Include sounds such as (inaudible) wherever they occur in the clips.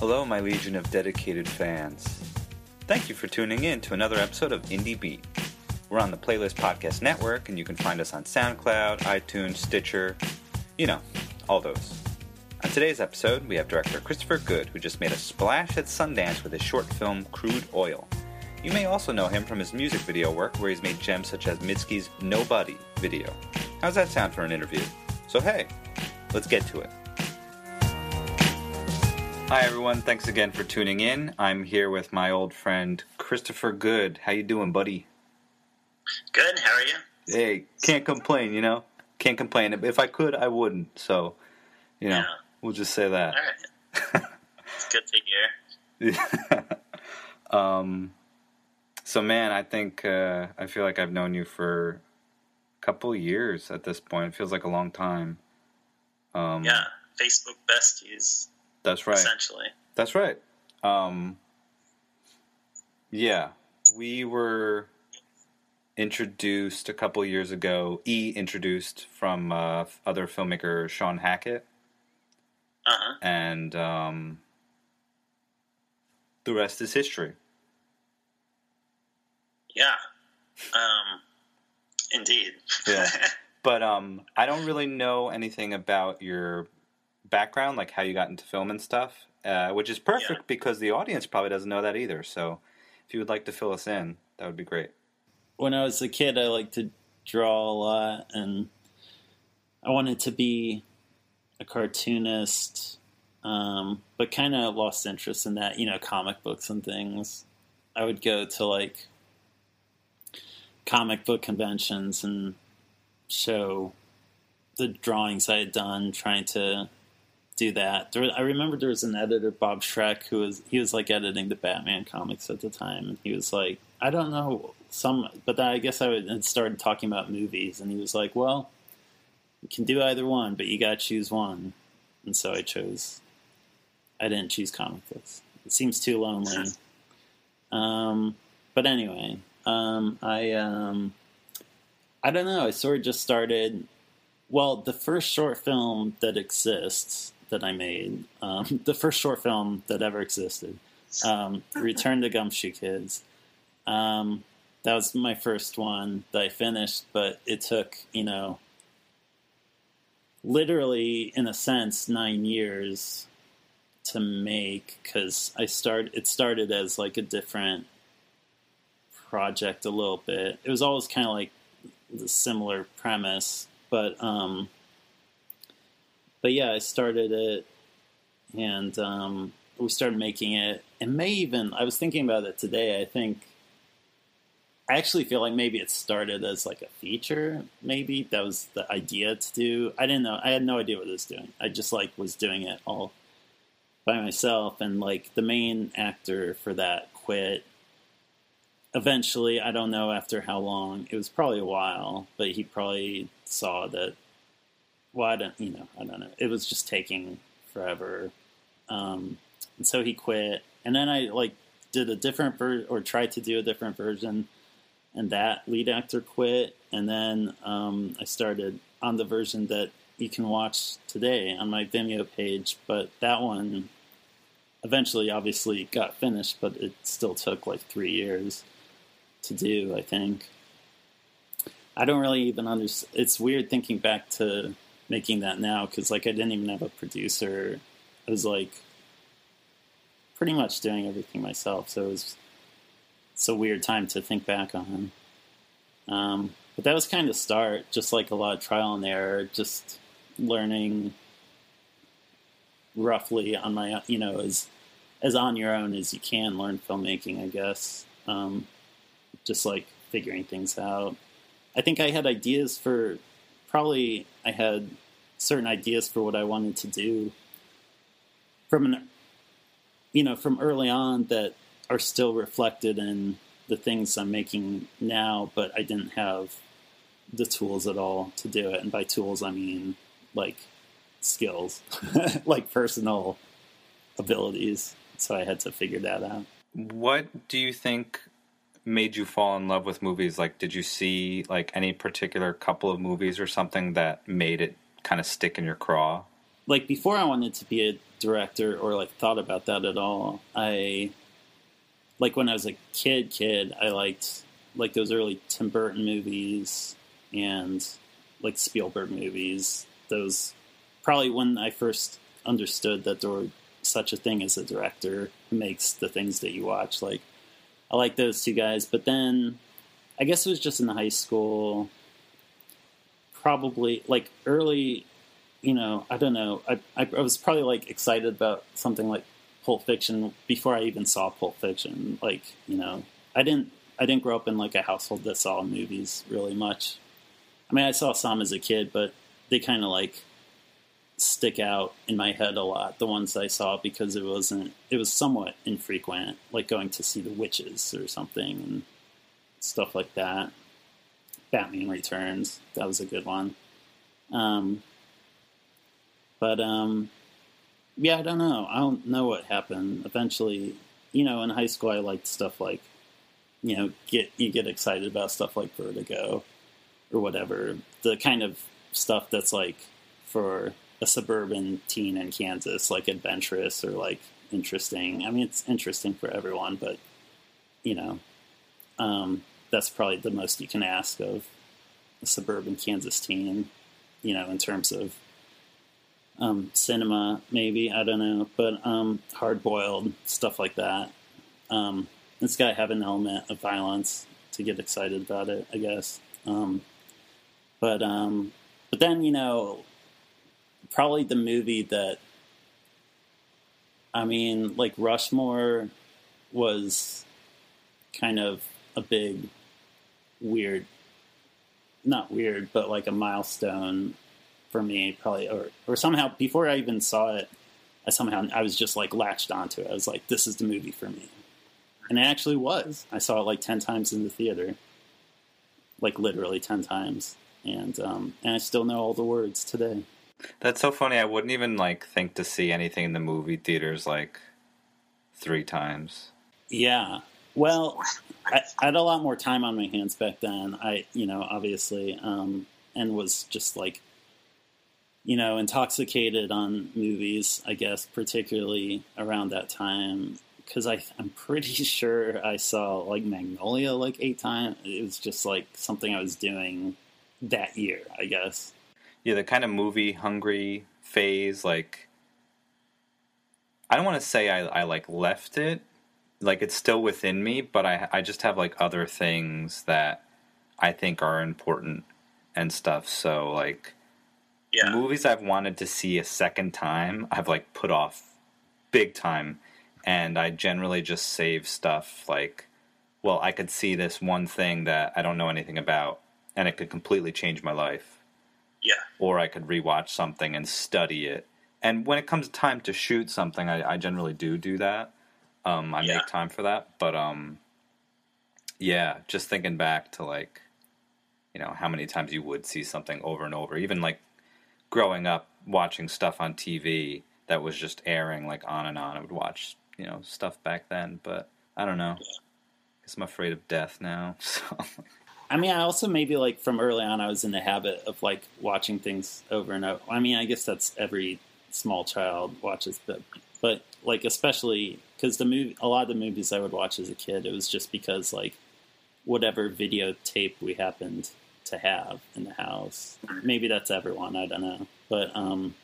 Hello, my legion of dedicated fans. Thank you for tuning in to another episode of Indie Beat. We're on the Playlist Podcast Network, and you can find us on SoundCloud, iTunes, Stitcher, you know, all those. On today's episode, we have director Christopher Good, who just made a splash at Sundance with his short film Crude Oil. You may also know him from his music video work, where he's made gems such as Mitski's Nobody video. How's that sound for an interview? So, hey, let's get to it. Hi everyone, thanks again for tuning in. I'm here with my old friend Christopher Good. How you doing, buddy? Good. How are you? Hey, can't complain, you know. Can't complain. If I could, I wouldn't. So, you know, Yeah. we'll just say that. All right. (laughs) it's good to hear. (laughs) um, so man, I think uh, I feel like I've known you for a couple years at this point. It feels like a long time. Um, Yeah. Facebook besties, that's right. essentially. That's right. Um, yeah, we were introduced a couple years ago. E introduced from uh, other filmmaker Sean Hackett, Uh huh. and um, the rest is history. Yeah. Um. Indeed. Yeah. (laughs) But um, I don't really know anything about your background, like how you got into film and stuff, uh, which is perfect Yeah. because the audience probably doesn't know that either. So, if you would like to fill us in, that would be great. when I was a kid, I liked to draw a lot, and I wanted to be a cartoonist, um, but kind of lost interest in that. You know, comic books and things. I would go to like comic book conventions and show the drawings I had done, trying to do that. There, I remember there was an editor, Bob Schreck, who was he was like editing the Batman comics at the time, and he was like, I don't know some, but then I guess I would, had started talking about movies, and he was like, well, you can do either one, but you got to choose one, and so I chose. I didn't choose comic books. It seems too lonely. (laughs) Um, but anyway, um, I um, I don't know. I sort of just started. Well, the first short film that exists that I made, um, (laughs) the first short film that ever existed, um, Return to Gumshoe Kids. Um, that was my first one that I finished, but it took, you know, literally, in a sense, nine years to make because I start. It started as like a different project a little bit. It was always kind of like the similar premise, but um, but yeah, I started it, and um, we started making it. And may even I was thinking about it today. I think I actually feel like maybe it started as like a feature. Maybe that was the idea to do. I didn't know. I had no idea what I was doing. I just like was doing it all by myself, and like the main actor for that quit eventually, I don't know after how long. It was probably a while, but he probably saw that. Well, I don't, you know, I don't know. It was just taking forever, um, and so he quit. And then I like did a different ver- or tried to do a different version, and that lead actor quit. And then um, I started on the version that you can watch today on my Vimeo page, but that one eventually obviously got finished, but it still took like three years to do, I think. I don't really even understand. It's weird thinking back to making that now because, like, I didn't even have a producer. I was like pretty much doing everything myself, so it was it's a weird time to think back on. Um, but that was kind of start, just like a lot of trial and error, just learning roughly on my, you know, as as on your own as you can learn filmmaking, I guess. Um, just like figuring things out. I think I had ideas for probably I had certain ideas for what I wanted to do from an you know from early on that are still reflected in the things I'm making now, but I didn't have the tools at all to do it. And by tools, I mean like skills, (laughs) like personal abilities. So I had to figure that out. What do you think made you fall in love with movies? Like, did you see like any particular couple of movies or something that made it kind of stick in your craw? Like before, I wanted to be a director or like thought about that at all. I like when I was a kid, kid, I liked like those early Tim Burton movies and like Spielberg movies. Those probably when I first understood that there were such a thing as a director who makes the things that you watch. Like I like those two guys, but then I guess it was just in the high school. Probably like early, you know, I don't know. I I, I was probably like excited about something like Pulp Fiction before I even saw Pulp Fiction. Like, you know, I didn't I didn't grow up in like a household that saw movies really much. I mean, I saw some as a kid, but they kind of like stick out in my head a lot. The ones I saw because it wasn't it was somewhat infrequent, like going to see the witches or something and stuff like that. Batman Returns, that was a good one. Um, but um, yeah, I don't know. I don't know what happened. Eventually, you know, in high school, I liked stuff like, you know, get you get excited about stuff like Vertigo or whatever. The kind of stuff that's like for a suburban teen in Kansas, like adventurous or like interesting. I mean, it's interesting for everyone, but you know, um, that's probably the most you can ask of a suburban Kansas teen. You know, in terms of um, cinema, maybe I don't know, but um, hard boiled stuff like that. Um, it's got to have an element of violence to get excited about it, I guess. Um, but um, but then you know, probably the movie that I mean, like Rushmore was kind of a big weird, not weird, but like a milestone for me, probably, or or somehow before I even saw it, I somehow I was just like latched onto it. I was like, this is the movie for me, and it actually was. I saw it like ten times in the theater, like literally ten times, and um, and I still know all the words today. That's so funny. I wouldn't even like think to see anything in the movie theaters like three times. Yeah. Well, I, I had a lot more time on my hands back then. I, you know, obviously, um, and was just like you know, intoxicated on movies, I guess, particularly around that time. Because I I'm pretty (laughs) sure I saw like Magnolia like eight times. It was just like something I was doing that year, I guess. Yeah, the kind of movie hungry phase, like, I don't want to say I, I like left it. Like, it's still within me, but I, I just have like other things that I think are important and stuff. So, like, Yeah. movies I've wanted to see a second time, I've like put off big time, and I generally just save stuff like, well, I could see this one thing that I don't know anything about, and it could completely change my life, Yeah. or I could rewatch something and study it. And when it comes time to shoot something, I, I generally do do that. Um, I Yeah. make time for that, but um, yeah, just thinking back to like, you know, how many times you would see something over and over, even like growing up watching stuff on TV that was just airing like on and on. I would watch, you know, stuff back then, but I don't know. guess I'm afraid of death now. (laughs) So I mean, I also maybe like from early on, I was in the habit of like watching things over and over. I mean, I guess that's every small child watches, but but like especially because the movie, a lot of the movies I would watch as a kid, it was just because like whatever videotape we happened to have in the house. Maybe that's everyone. I don't know, but um,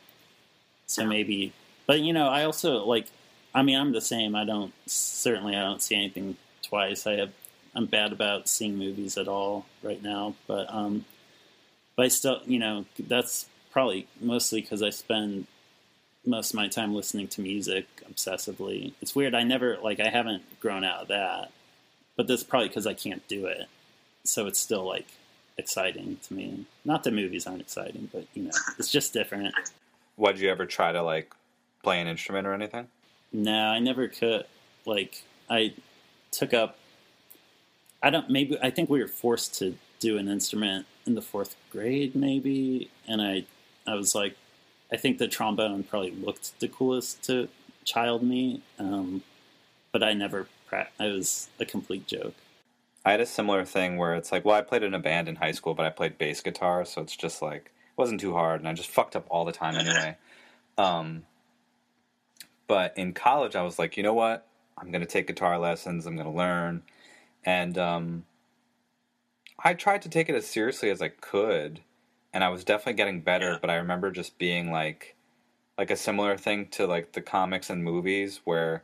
so maybe. But you know, I also like. I mean, I'm the same. I don't certainly. I don't see anything twice. I have. I'm bad about seeing movies at all right now, but um, but I still, you know, that's probably mostly because I spend most of my time listening to music obsessively. It's weird. I never like. I haven't grown out of that, but that's probably because I can't do it. So it's still like exciting to me. Not that movies aren't exciting, but you know, it's just different. Would you ever try to like play an instrument or anything? No, I never could. Like, I took up. I don't. Maybe I think we were forced to do an instrument in the fourth grade, maybe, and I, I was like, I think the trombone probably looked the coolest to child me, um, but I never. Pra- I was a complete joke. I had a similar thing where it's like, well, I played in a band in high school, but I played bass guitar, so it's just like it wasn't too hard, and I just fucked up all the time anyway. (laughs) Um, but in college, I was like, you know what? I'm going to take guitar lessons. I'm going to learn, and um, I tried to take it as seriously as I could, and I was definitely getting better. Yeah. But I remember just being like, like a similar thing to like the comics and movies where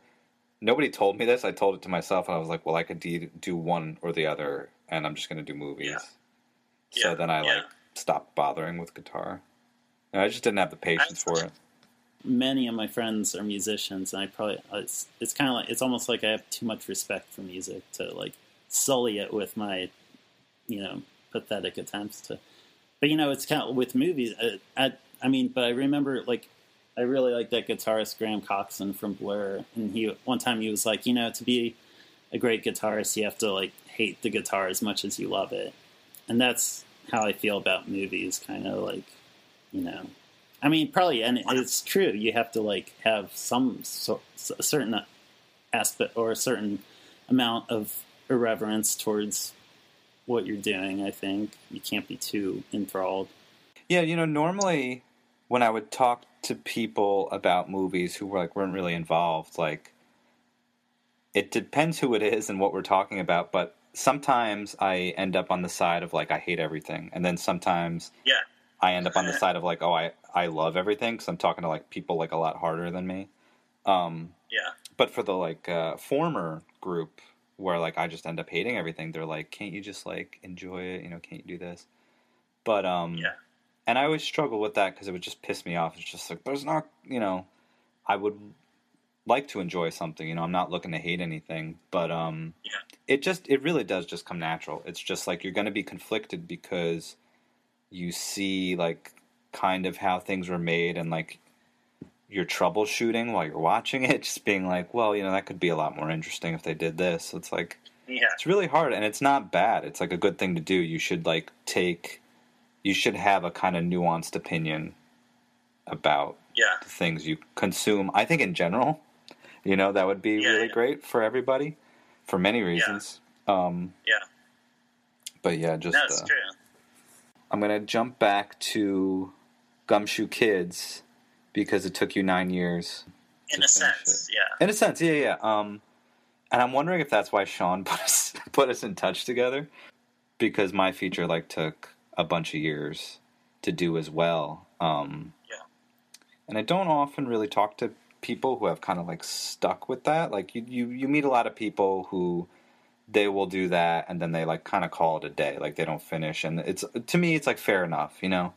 nobody told me this. I told it to myself, and I was like, well, I could de- do one or the other, and I'm just going to do movies. Yeah. So Yeah, then I like stopped bothering with guitar. And I just didn't have the patience for it. Many of my friends are musicians, and I probably it's it's kind of like it's almost like I have too much respect for music to like sully it with my, you know, pathetic attempts to. But you know, it's kind of with movies. uh, I, I mean, but I remember like I really like that guitarist Graham Coxon from Blur, and he one time he was like, you know, to be a great guitarist, you have to like hate the guitar as much as you love it, and that's how I feel about movies. Kind of like, you know, I mean, probably, and it's true. You have to like have some so, a certain aspect or a certain amount of irreverence towards what you're doing. I think you can't be too enthralled. Yeah, you know, normally when I would talk to people about movies who were like weren't really involved, like it depends who it is and what we're talking about, but sometimes I end up on the side of like I hate everything, and then sometimes Yeah. I end up on the side of like oh I I love everything because I'm talking to like people like a lot harder than me. Um, Yeah. but for the like uh, former group where like I just end up hating everything, they're like, can't you just like enjoy it? You know, can't you do this? But um, Yeah. and I always struggle with that because it would just piss me off. It's just like there's not, you know, I would like to enjoy something. You know, I'm not looking to hate anything, but um, Yeah. it just it really does just come natural. It's just like you're going to be conflicted because you see like kind of how things were made and like you're troubleshooting while you're watching it, (laughs) just being like, well, you know, that could be a lot more interesting if they did this. It's like Yeah. it's really hard and it's not bad. It's like a good thing to do. You should like take you should have a kind of nuanced opinion about Yeah. the things you consume. I think in general, you know, that would be Yeah, really yeah. great for everybody for many reasons. Um Yeah. but yeah, just No, uh, true. I'm gonna jump back to Gumshoe Kids because it took you nine years. In a sense, it. yeah. In a sense, yeah, yeah. Um, and I'm wondering if that's why Sean (laughs) put us put us in touch together because my feature like took a bunch of years to do as well. Um, Yeah. and I don't often really talk to people who have kind of like stuck with that. Like you, you, you meet a lot of people who they will do that and then they like kind of call it a day. Like they don't finish, and it's to me it's like fair enough, you know.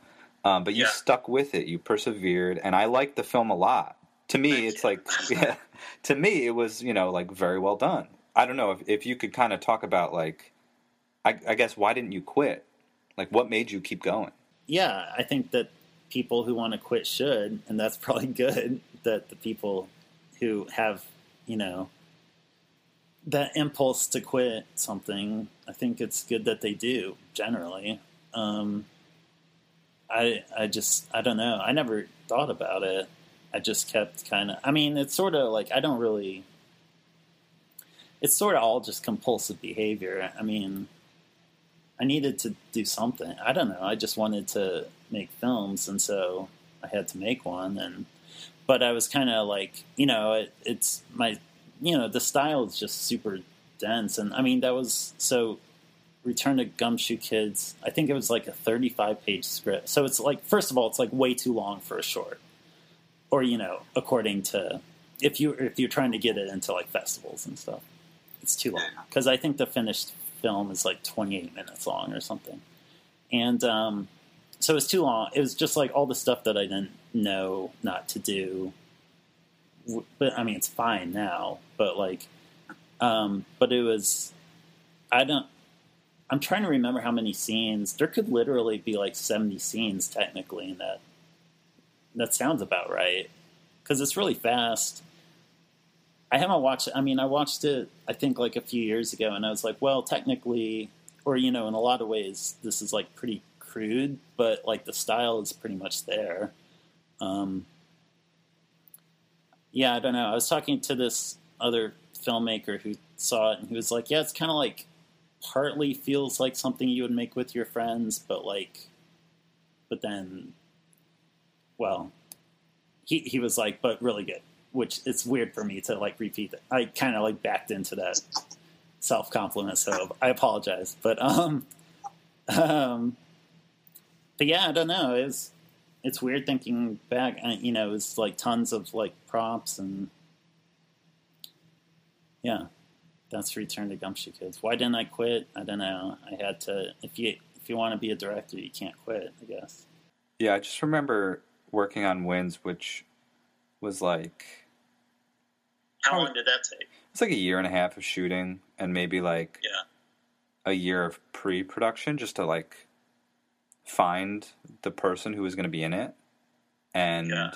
Um, but you Yeah. stuck with it, you persevered, and I liked the film a lot. To me, Thank it's you. like (laughs) yeah. To me, it was you know like very well done. I don't know if if you could kind of talk about like, I, I guess why didn't you quit? Like what made you keep going? Yeah, I think that people who want to quit should, and that's (laughs) probably good that the people who have, you know, that impulse to quit something, I think it's good that they do generally. Um, I I just I don't know. I never thought about it. I just kept kind of. I mean, it's sort of like I don't really. It's sort of all just compulsive behavior. I mean, I needed to do something. I don't know. I just wanted to make films, and so I had to make one. And but I was kind of like, you know, it, it's my, you know, the style is just super dense, and I mean that was so. Return to Gumshoe Kids. I think it was like a 35 page script. So it's like, first of all, it's like way too long for a short, or you know, according to if you if you're trying to get it into like festivals and stuff, it's too long. Because I think the finished film is like 28 minutes long or something, and um, so it's too long. It was just like all the stuff that I didn't know not to do. But I mean, it's fine now. But like, um, but it was. I don't. I'm trying to remember how many scenes. There could literally be like 70 scenes technically in that. That sounds about right. because it's really fast. I haven't watched. It. I mean, I watched it. I think like a few years ago, and I was like, well, technically, or you know, in a lot of ways, this is like pretty crude, but like the style is pretty much there. Um, yeah, I don't know. I was talking to this other filmmaker who saw it, and he was like, "Yeah, it's kind of like partly feels like something you would make with your friends, but like, but then, well, he he was like, but really good." Which it's weird for me to like repeat that. I kind of like backed into that self compliment, so I apologize. But um, um, but yeah, I don't know. It's it's weird thinking back. You know, it's like tons of like props and yeah, that's Return to Gumshoe Kids. Why didn't I quit? I don't know. I had to. If you if you want to be a director, you can't quit. I guess. Yeah, I just remember working on Winds, which was like. How long did that take? It's like a year and a half of shooting, and maybe like yeah. a year of pre-production, just to like find the person who was going to be in it, and Yeah.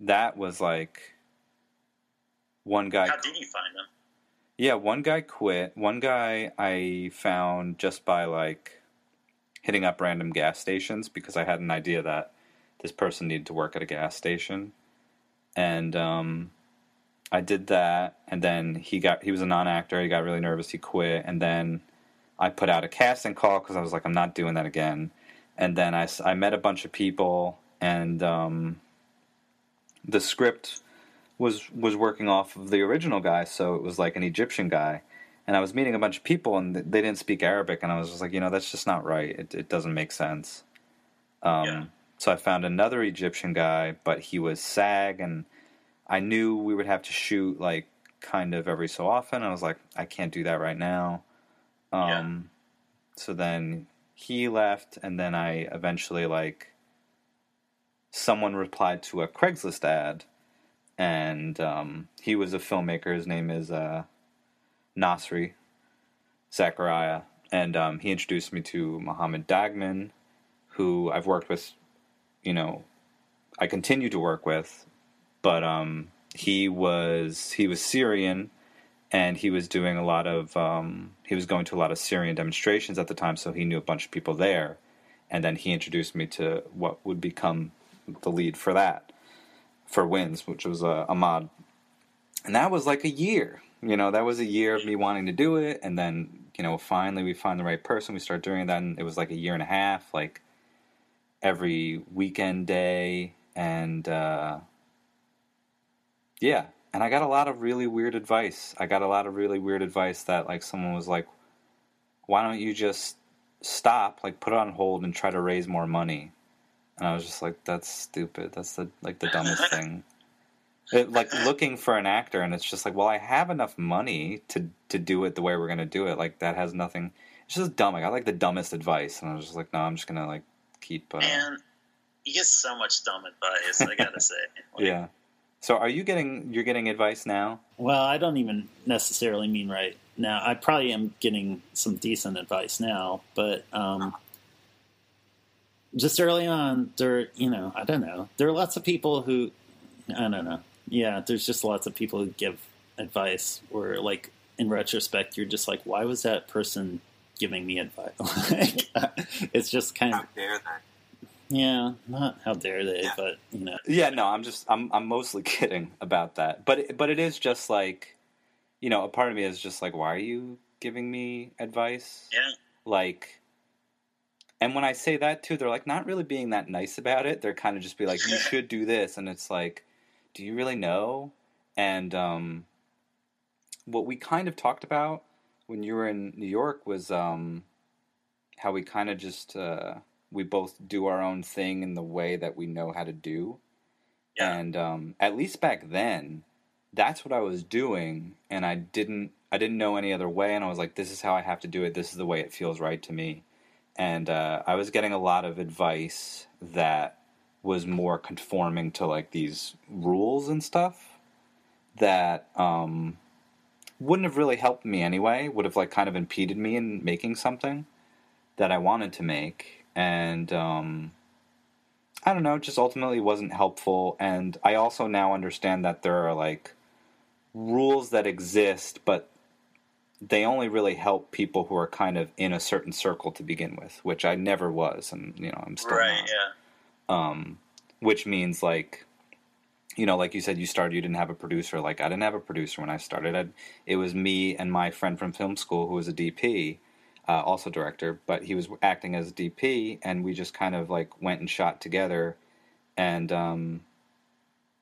that was like one guy. How did you find them? Yeah, one guy quit. One guy I found just by like hitting up random gas stations because I had an idea that this person needed to work at a gas station. And um I did that and then he got he was a non-actor, he got really nervous, he quit and then I put out a casting call cuz I was like I'm not doing that again. And then I I met a bunch of people and um the script was was working off of the original guy, so it was like an Egyptian guy. And I was meeting a bunch of people, and they didn't speak Arabic, and I was just like, you know, that's just not right. It, it doesn't make sense. Um, Yeah. So I found another Egyptian guy, but he was SAG, and I knew we would have to shoot like kind of every so often. I was like, I can't do that right now. Um, So then he left, and then I eventually like someone replied to a Craigslist ad, and um, he was a filmmaker. His name is uh, Nasri Zachariah, and um, he introduced me to Mohammed Dagman, who I've worked with. You know, I continue to work with, but um, he was he was Syrian, and he was doing a lot of um, he was going to a lot of Syrian demonstrations at the time, so he knew a bunch of people there, and then he introduced me to what would become the lead for that for Wins, which was a mod, and that was like a year. You know, that was a year of me wanting to do it, and then you know, finally we find the right person. We start doing that, and it was like a year and a half, like every weekend day, and uh, yeah. And I got a lot of really weird advice. I got a lot of really weird advice that like someone was like, "Why don't you just stop, like put it on hold, and try to raise more money?" And I was just like, "That's stupid. That's the like the dumbest thing." It, like looking for an actor, and it's just like, well, I have enough money to to do it the way we're gonna do it. Like that has nothing. It's just dumb. I got like the dumbest advice, and I was just like, no, I'm just gonna like keep. Uh, Man, you get so much dumb advice. I gotta say. (laughs) Like, yeah. So are you getting you're getting advice now? Well, I don't even necessarily mean right now. I probably am getting some decent advice now, but um, just early on, there, you know, I don't know. There are lots of people who, I don't know. Yeah, there's just lots of people who give advice or like, in retrospect, you're just like, why was that person giving me advice? (laughs) like, (laughs) it's just kind of, dare they? yeah, not how dare they, but, you know. Yeah, no, I'm just I'm I'm mostly (laughs) kidding about that. But it, but it is just like, you know, a part of me is just like, why are you giving me advice? Yeah. Like, and when I say that too, they're like not really being that nice about it. They're kind of just be like, you (laughs) should do this, and it's like, do you really know? And um, what we kind of talked about when you were in New York was um, how we kind of just uh, we both do our own thing in the way that we know how to do. Yeah. And um, at least back then, that's what I was doing, and I didn't I didn't know any other way, and I was like, this is how I have to do it. This is the way it feels right to me. And uh, I was getting a lot of advice that was more conforming to like these rules and stuff that um, wouldn't have really helped me anyway. Would have like kind of impeded me in making something that I wanted to make, and um, I don't know, just ultimately wasn't helpful. And I also now understand that there are like rules that exist, but they only really help people who are kind of in a certain circle to begin with, which I never was, and you know I'm still right. not. Yeah. Um, which means like, you know, like you said, you started, you didn't have a producer. Like I didn't have a producer when I started. I'd, it was me and my friend from film school who was a DP, uh, also director, but he was acting as a DP, and we just kind of like went and shot together, and um,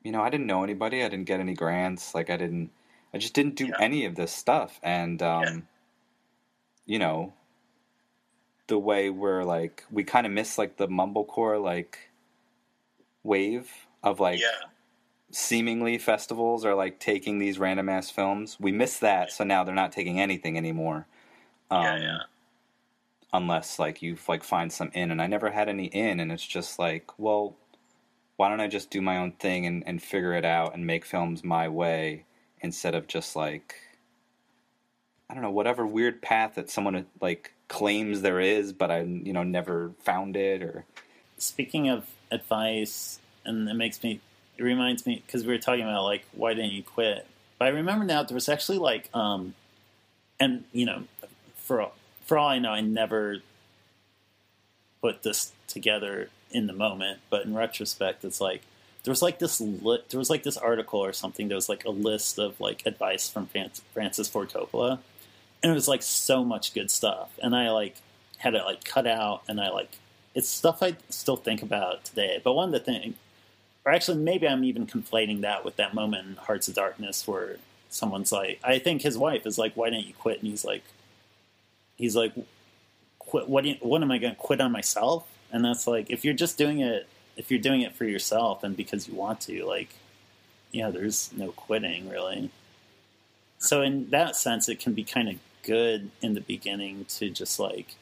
you know, I didn't know anybody. I didn't get any grants. Like I didn't. I just didn't do Yeah. any of this stuff, and um, Yeah. you know, the way we're like, we kind of miss like the mumblecore like wave of like yeah. seemingly festivals are like taking these random ass films. We miss that, so now they're not taking anything anymore. Um, yeah. Yeah. Unless like you like find some in, and I never had any in, and it's just like, well, why don't I just do my own thing and, and figure it out and make films my way instead of just like I don't know whatever weird path that someone like claims there is, but I you know never found it or Speaking of advice, and it makes me, it reminds me because we were talking about like why didn't you quit? But I remember now there was actually like, um, and you know, for for all I know, I never put this together in the moment, but in retrospect, it's like there was like this li- there was like this article or something. There was like a list of like advice from Francis Ford Coppola, and it was like so much good stuff. And I like had it like cut out, and I like it's stuff I still think about today. But one of the things, or actually maybe I'm even conflating that with that moment in Hearts of Darkness where someone's like, I think his wife is like, "Why didn't you quit?" And he's like, he's like, "Quit? What? You, what am I going to quit on myself?" And that's like, if you're just doing it, if you're doing it for yourself and because you want to, like, yeah, there's no quitting really. So in that sense, it can be kind of good in the beginning to just like.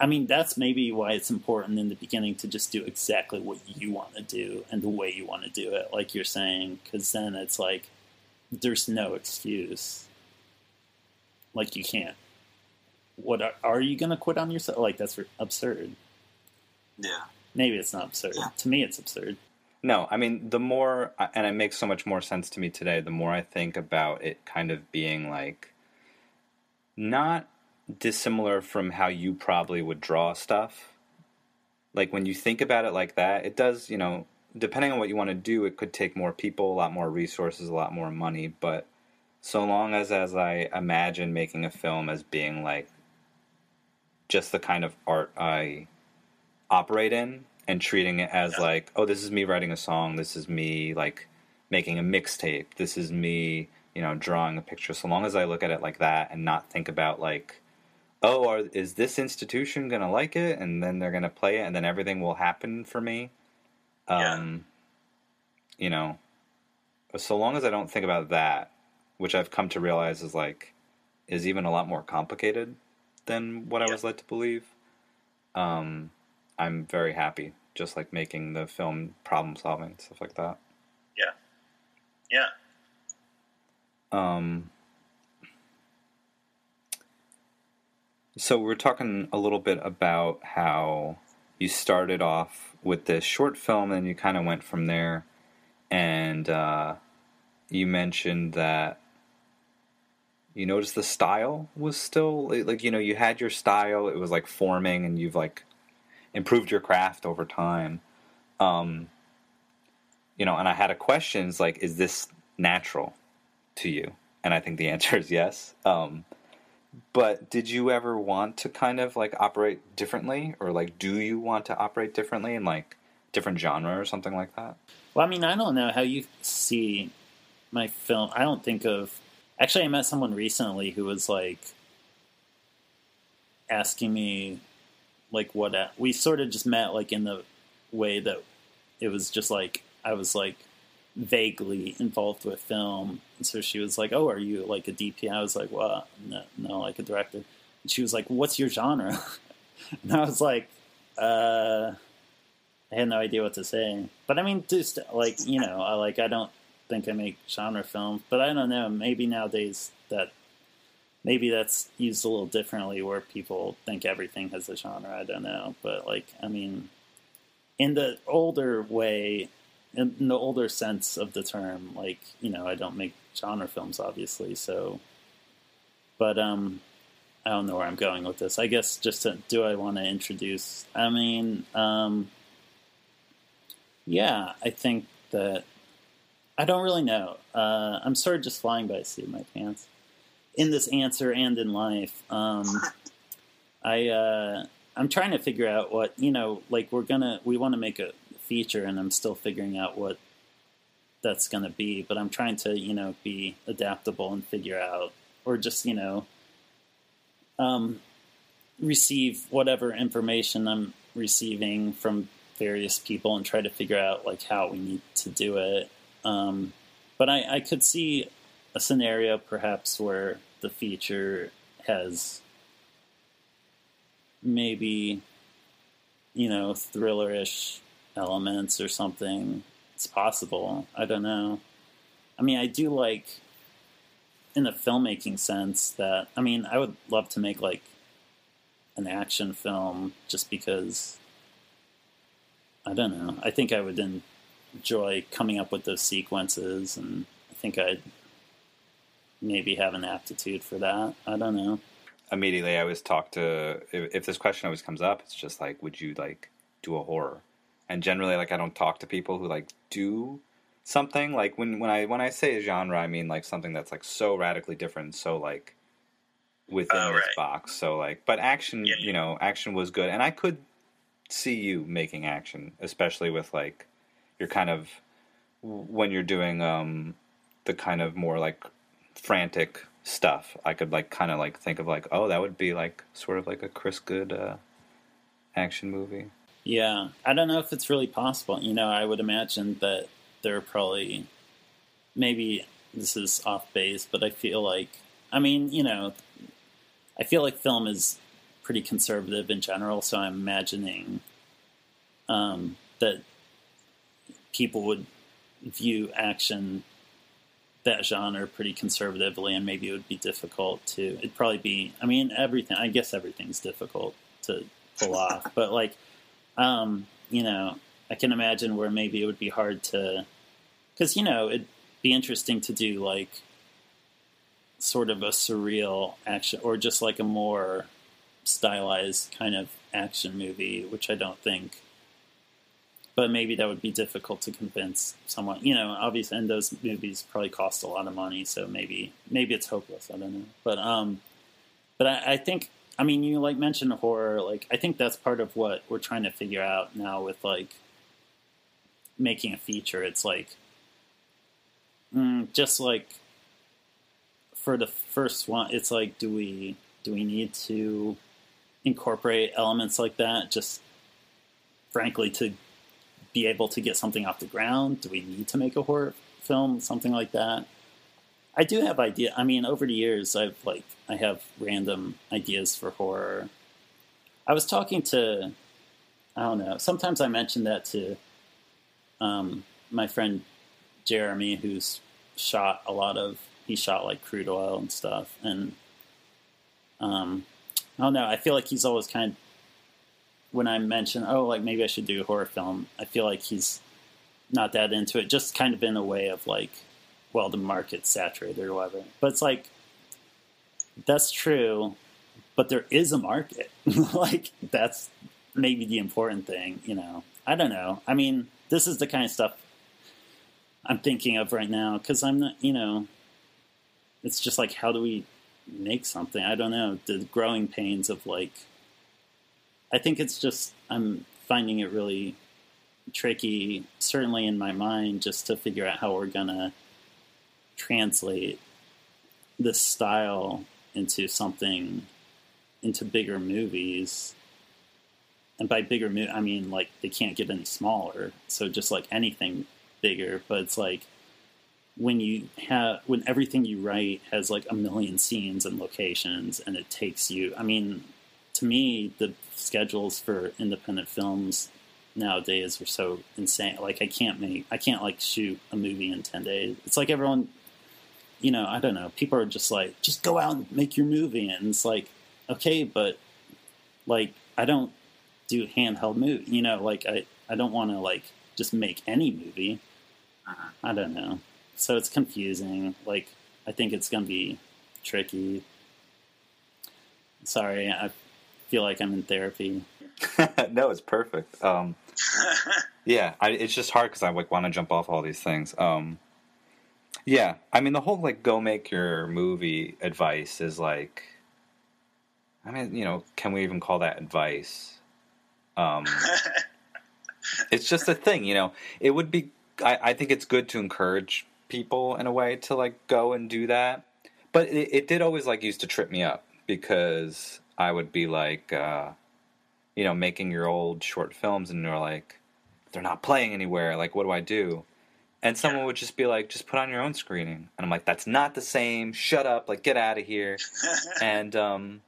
I mean, that's maybe why it's important in the beginning to just do exactly what you want to do and the way you want to do it, like you're saying, because then it's like there's no excuse. Like you can't. What are, are you going to quit on yourself? Like that's absurd. Yeah. Maybe it's not absurd. To me, it's absurd. No, I mean, the more, and it makes so much more sense to me today, the more I think about it kind of being like not dissimilar from how you probably would draw stuff. Like when you think about it like that, it does, you know, depending on what you want to do, it could take more people, a lot more resources, a lot more money. But so long as, as I imagine making a film as being like just the kind of art I operate in and treating it as Yeah. like, oh, this is me writing a song, this is me like making a mixtape, this is me, you know, drawing a picture. So long as I look at it like that and not think about like, oh, are, is this institution gonna like it and then they're gonna play it and then everything will happen for me. Yeah. Um, you know, so long as I don't think about that, which I've come to realize is like is even a lot more complicated than what I was led to believe. Um, I'm very happy, just like making the film problem solving stuff like that. Yeah. Yeah. Um, so we're talking a little bit about how you started off with this short film, and you kind of went from there. And uh, you mentioned that you noticed the style was still like you know you had your style; it was like forming, and you've like improved your craft over time. Um, you know, and I had a question: is like, is this natural? to you? And I think the (laughs) answer is yes. Um, but did you ever want to kind of like operate differently, or like do you want to operate differently in like different genre or something like that? Well, I mean, I don't know how you see my film. I don't think of. Actually, I met someone recently who was like asking me, like, what we sort of just met, like, in the way that it was just like I was like vaguely involved with film. And so she was like, "Oh, are you like a DP?" I was like, "Well, no, no like a director." And she was like, "What's your genre?" (laughs) and I was like, "Uh." I had no idea what to say. But I mean, just like you know, I like I don't think I make genre films, but I don't know. Maybe nowadays that maybe that's used a little differently, where people think everything has a genre. I don't know, but like I mean, in the older way, in, the older sense of the term, like you know, I don't make genre films, obviously. So, but um, I don't know where I'm going with this. I guess just to, do I want to introduce? I mean, um, yeah, I think that I don't really know. Uh, I'm sort of just flying by the seat of my pants in this answer and in life. Um, I uh, I'm trying to figure out what you know. Like we're gonna we want to make a feature, and I'm still figuring out what that's gonna be. But I'm trying to you know be adaptable and figure out, or just you know, um, receive whatever information I'm receiving from various people and try to figure out like how we need to do it. Um, but I, I could see a scenario perhaps where the feature has maybe you know thrillerish elements or something. It's possible. I don't know. I mean, I do like in the filmmaking sense that I mean, I would love to make like an action film just because I don't know. I think I would enjoy coming up with those sequences, and I think I'd maybe have an aptitude for that. I don't know. Immediately, I always talk to if, if this question always comes up. It's just like, would you like do a horror? And generally, like I don't talk to people who like do something like when when I when I say a genre, I mean like something that's like so radically different, so like within Oh, this box. So like, but action, Yeah. you know, action was good, and I could see you making action, especially with like you're kind of when you're doing um the kind of more like frantic stuff. I could like kind of like think of like, oh, that would be like sort of like a Chris Good uh, action movie. Yeah, I don't know if it's really possible. You know, I would imagine that there are probably maybe this is off base, but I feel like I mean, you know, I feel like film is pretty conservative in general, so I'm imagining um, that people would view action that genre pretty conservatively, and maybe it would be difficult to. It'd probably be. I mean, everything. I guess everything's difficult to pull (laughs) off, but like, um, you know, I can imagine where maybe it would be hard to, because you know, it'd be interesting to do like sort of a surreal action, or just like a more stylized kind of action movie, which I don't think. But maybe that would be difficult to convince someone. You know, obviously, and those movies probably cost a lot of money, so maybe maybe it's hopeless. I don't know, but um, but I, I think I mean you like mentioned horror. Like I think that's part of what we're trying to figure out now with like making a feature. It's like mm, just like for the first one, it's like do we do we need to incorporate elements like that? Just frankly to be able to get something off the ground? Do we need to make a horror film, something like that? I do have idea. I mean, over the years, I've like I have random ideas for horror. I was talking to, I don't know. Sometimes I mention that to um, my friend Jeremy, who's shot a lot of. He shot like crude oil and stuff, and um, I don't know. I feel like he's always kind when I mention, oh, like maybe I should do a horror film. I feel like he's not that into it. Just kind of in a way of like, well, the market's saturated or whatever. But it's like that's true, but there is a market. (laughs) like that's maybe the important thing, you know. I don't know. I mean, this is the kind of stuff I'm thinking of right now because I'm not, you know, it's just like how do we make something? I don't know. The growing pains of like I think it's just I'm finding it really tricky, certainly in my mind, just to figure out how we're gonna translate this style into something into bigger movies. And by bigger movie, I mean like they can't get any smaller. So just like anything bigger, but it's like when you have when everything you write has like a million scenes and locations, and it takes you. I mean, to me, the schedules for independent films nowadays are so insane. Like I can't make, I can't like shoot a movie in ten days. It's like everyone, you know, I don't know. People are just like, just go out and make your movie, and it's like, okay, but like I don't do handheld movie. You know, like I, I don't want to like just make any movie. I don't know. So it's confusing. Like I think it's gonna be tricky. Sorry, I feel like I'm in therapy. (laughs) no, it's perfect. Um, (laughs) yeah, I, it's just hard because I like want to jump off all these things. Um, yeah, I mean the whole like go make your movie advice is like, I mean you know can we even call that advice? Um, (laughs) it's just a thing, you know. It would be. I, I think it's good to encourage people in a way to like go and do that, but it, it did always like used to trip me up because I would be like, uh, you know, making your old short films, and you're like, they're not playing anywhere. Like, what do I do? And someone Yeah. would just be like, just put on your own screening, and I'm like, that's not the same. Shut up! Like, get out of here. (laughs) and um,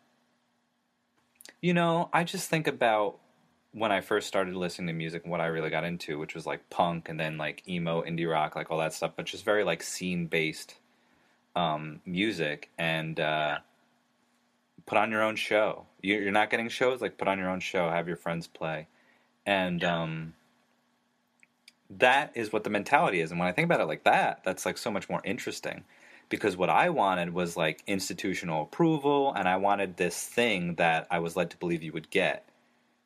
you know, I just think about when I first started listening to music and what I really got into, which was like punk and then like emo, indie rock, like all that stuff, but just very like scene based um, music. And uh, put on your own show. You- You're not getting shows, like put on your own show, have your friends play, and Yeah. um, that is what the mentality is. And when I think about it like that, that's like so much more interesting. Because what I wanted was like institutional approval, and I wanted this thing that I was led to believe you would get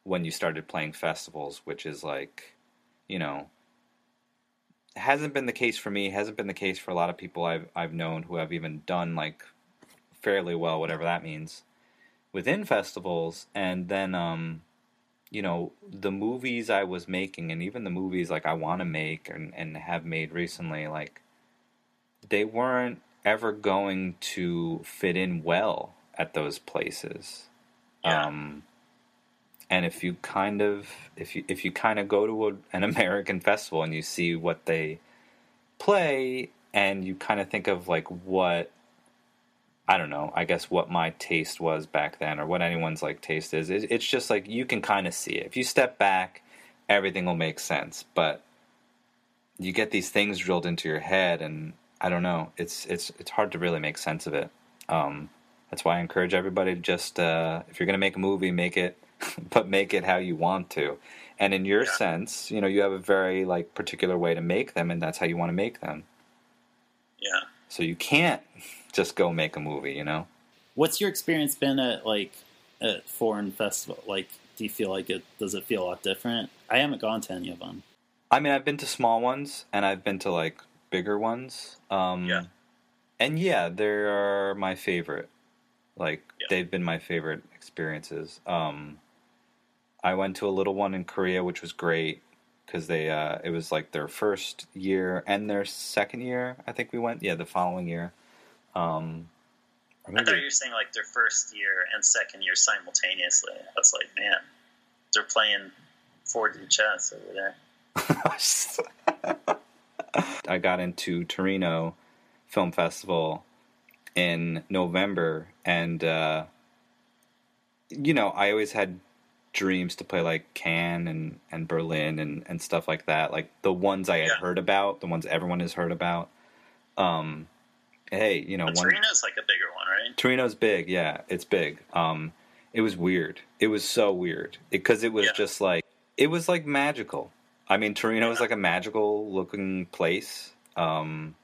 when you started playing festivals, which is like, you know, hasn't been the case for me, hasn't been the case for a lot of people I've I've known who have even done like fairly well, whatever that means, within festivals. And then, um, you know, the movies I was making, and even the movies like I want to make and, and have made recently, like they weren't ever going to fit in well at those places. Yeah. Um, and if you kind of if you if you kind of go to a, an (laughs) American festival and you see what they play and you kind of think of like what I don't know, I guess what my taste was back then or what anyone's like taste is, it, it's just like you can kind of see it. If you step back, everything will make sense, but you get these things drilled into your head and I don't know, it's it's it's hard to really make sense of it. Um, that's why I encourage everybody to just uh, if you're going to make a movie, make it (laughs) but make it how you want to. And in your Yeah. sense, you know, you have a very like particular way to make them and that's how you want to make them. yeah. So you can't just go make a movie, you know? What's your experience been at like at foreign festival? Like, do you feel like it does it feel a lot different? I haven't gone to any of them. I mean, I've been to small ones and I've been to like bigger ones. Um, Yeah. And yeah, they're my favorite. Like Yeah. they've been my favorite experiences. Um, I went to a little one in Korea, which was great because they uh, it was like their first year and their second year. I think we went. Yeah, the following year. Um, or I thought you were saying like their first year and second year simultaneously. I was like, man, they're playing 4D chess over there. (laughs) I got into Torino Film Festival in November, and uh, you know, I always had dreams to play like Cannes and, and Berlin and, and stuff like that, like the ones I had Yeah. heard about, the ones everyone has heard about. Um, hey, you know, But one, Torino's like a bigger one, right? Torino's big, yeah, it's big. Um, it was weird. It was so weird because it was Yeah. just like it was like magical. I mean, Torino is Yeah. like a magical looking place, um,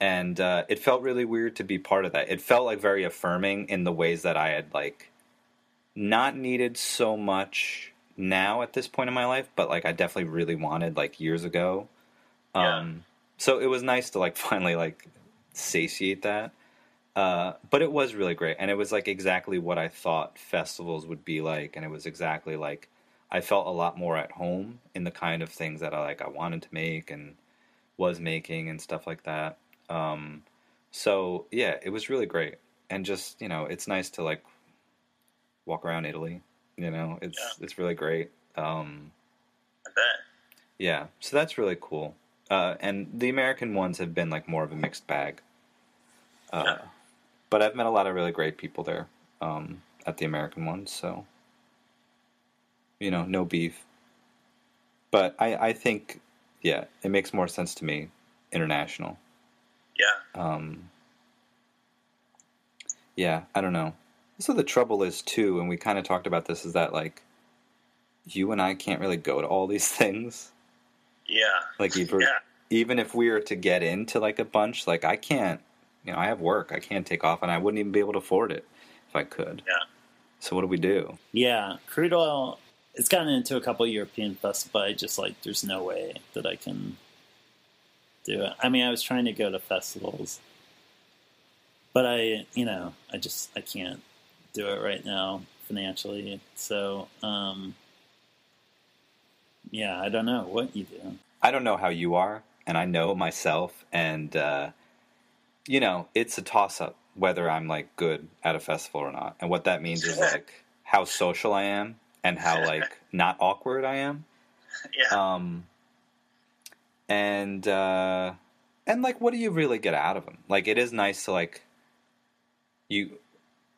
and uh, it felt really weird to be part of that. It felt like very affirming in the ways that I had like not needed so much now at this point in my life, but like I definitely really wanted like years ago. Yeah. Um, so it was nice to like (laughs) finally like satiate that. Uh, but it was really great, and it was like exactly what I thought festivals would be like, and it was exactly like I felt a lot more at home in the kind of things that I like I wanted to make and was making and stuff like that. Um, so yeah, it was really great, and just you know, it's nice to like walk around Italy. You know, it's Yeah. it's really great. Um, I bet. yeah, so that's really cool. Uh, and the American ones have been like more of a mixed bag. Uh, Yeah. But I've met a lot of really great people there um, at the American ones, so you know, no beef. But I, I think, yeah, it makes more sense to me international. Yeah. Um, yeah, I don't know. So the trouble is too, and we kind of talked about this, is that like you and I can't really go to all these (laughs) things. Yeah. Like even Yeah. even if we were to get into like a bunch, like I can't. You know, I have work. I can't take off, and I wouldn't even be able to afford it if I could. Yeah. So what do we do? Yeah, crude oil. It's gotten into a couple European festivals, but I just like there's no way that I can do it. I mean, I was trying to go to festivals, but I, you know, I just I can't do it right now financially. So, um, yeah, I don't know what you do. I don't know how you are, and I know myself, and uh, you know, it's a toss up whether I'm like good at a festival or not. And what that means is like how social I am and how like not awkward I am. (laughs) Yeah. Um, and uh, and like, what do you really get out of them? Like, it is nice to like you.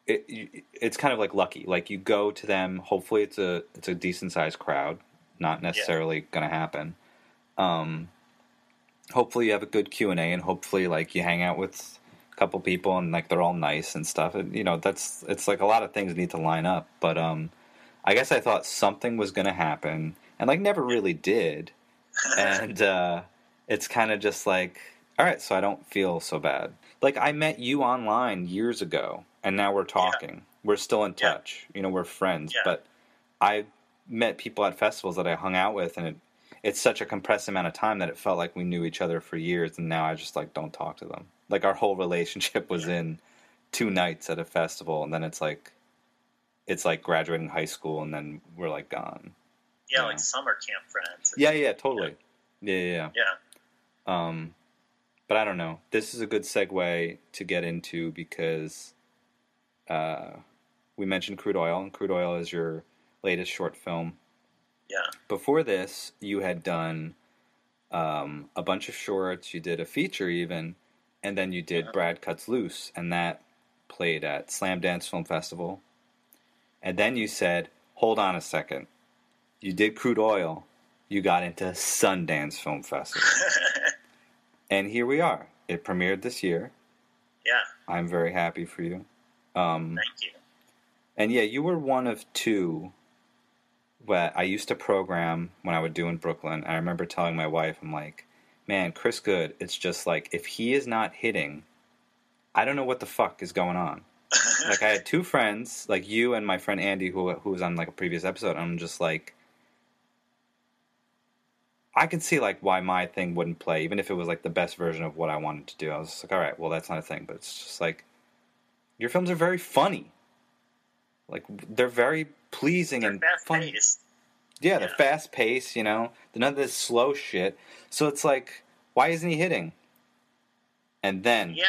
It, you, it's kind of like lucky. Like you go to them. Hopefully, it's a it's a decent sized crowd. Not necessarily going to happen. Um, hopefully, you have a good Q and A, and hopefully, like you hang out with a couple people, and like they're all nice and stuff. And you know, that's it's like a lot of things need to line up. But um, I guess I thought something was going to happen, and like never really did (laughs) and uh, it's kind of just like, all right, so I don't feel so bad. Like I met you online years ago, and now we're talking. We're still in Yeah. touch. You know, we're friends. Yeah. But I met people at festivals that I hung out with, and it, it's such a compressed amount of time that it felt like we knew each other for years, and now I just like don't talk to them. Like our whole relationship was in two nights at a festival, and then it's like, it's like graduating high school, and then we're like gone. yeah, like summer camp friends. Yeah, yeah, totally. Yeah, yeah, yeah. Yeah. Um, but I don't know. This is a good segue to get into because uh, we mentioned crude oil, and crude oil is your latest short film. Yeah. Before this, you had done um, a bunch of shorts. You did a feature even, and then you did Yeah. Brad Cuts Loose, and that played at Slamdance Film Festival. And then you said, "Hold on a second. You did crude oil. You got into Sundance Film Festival." (laughs) and here we are. It premiered this year. yeah. I'm very happy for you. Um, Thank you. and yeah, you were one of two that I used to program when I would do in Brooklyn. I remember telling my wife, I'm like, man, Chris Good, it's just like, if he is not hitting, I don't know what the fuck is going on. (laughs) like, I had two friends, like you and my friend Andy, who, who was on like a previous episode. And I'm just like, I could see like why my thing wouldn't play, even if it was like the best version of what I wanted to do. I was just like, all right, well, that's not a thing. But it's just like, your films are very funny. Like they're very pleasing They're and fast fun. paced. Yeah, they're fast paced. You know, they're none of this slow shit. So it's like, why isn't he hitting? And then, Yeah.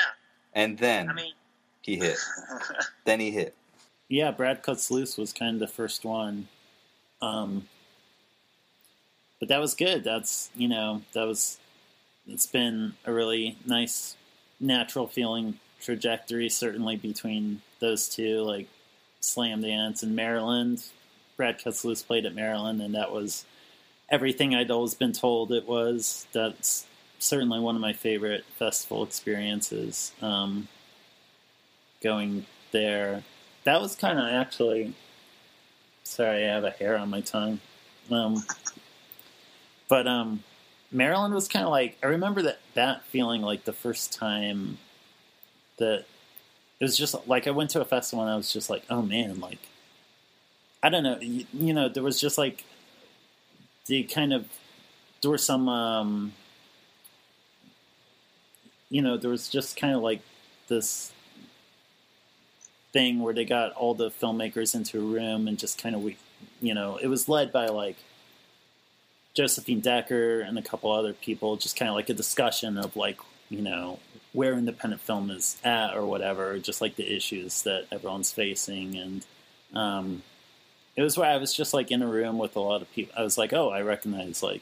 and then I mean, he hit. (laughs) then he hit. Yeah, Brad Cuts Loose was kind of the first one. Um, but that was good. That's, you know, that was, it's been a really nice, natural feeling trajectory, certainly between those two, like Slamdance in Maryland. Brad Loose played at Maryland, and that was everything I'd always been told it was. That's certainly one of my favorite festival experiences. Um, going there that was kind of actually sorry i have a hair on my tongue um, but um, maryland was kind of like i remember that that feeling like the first time that it was just like i went to a festival and i was just like oh man like i don't know. You, you know there was just like the kind of there were some um, you know there was just kind of like this thing where they got all the filmmakers into a room and just kind of we you know it was led by like josephine decker and a couple other people just kind of like a discussion of like you know where independent film is at or whatever just like the issues that everyone's facing and um, it was where i was just like in a room with a lot of people i was like oh i recognize like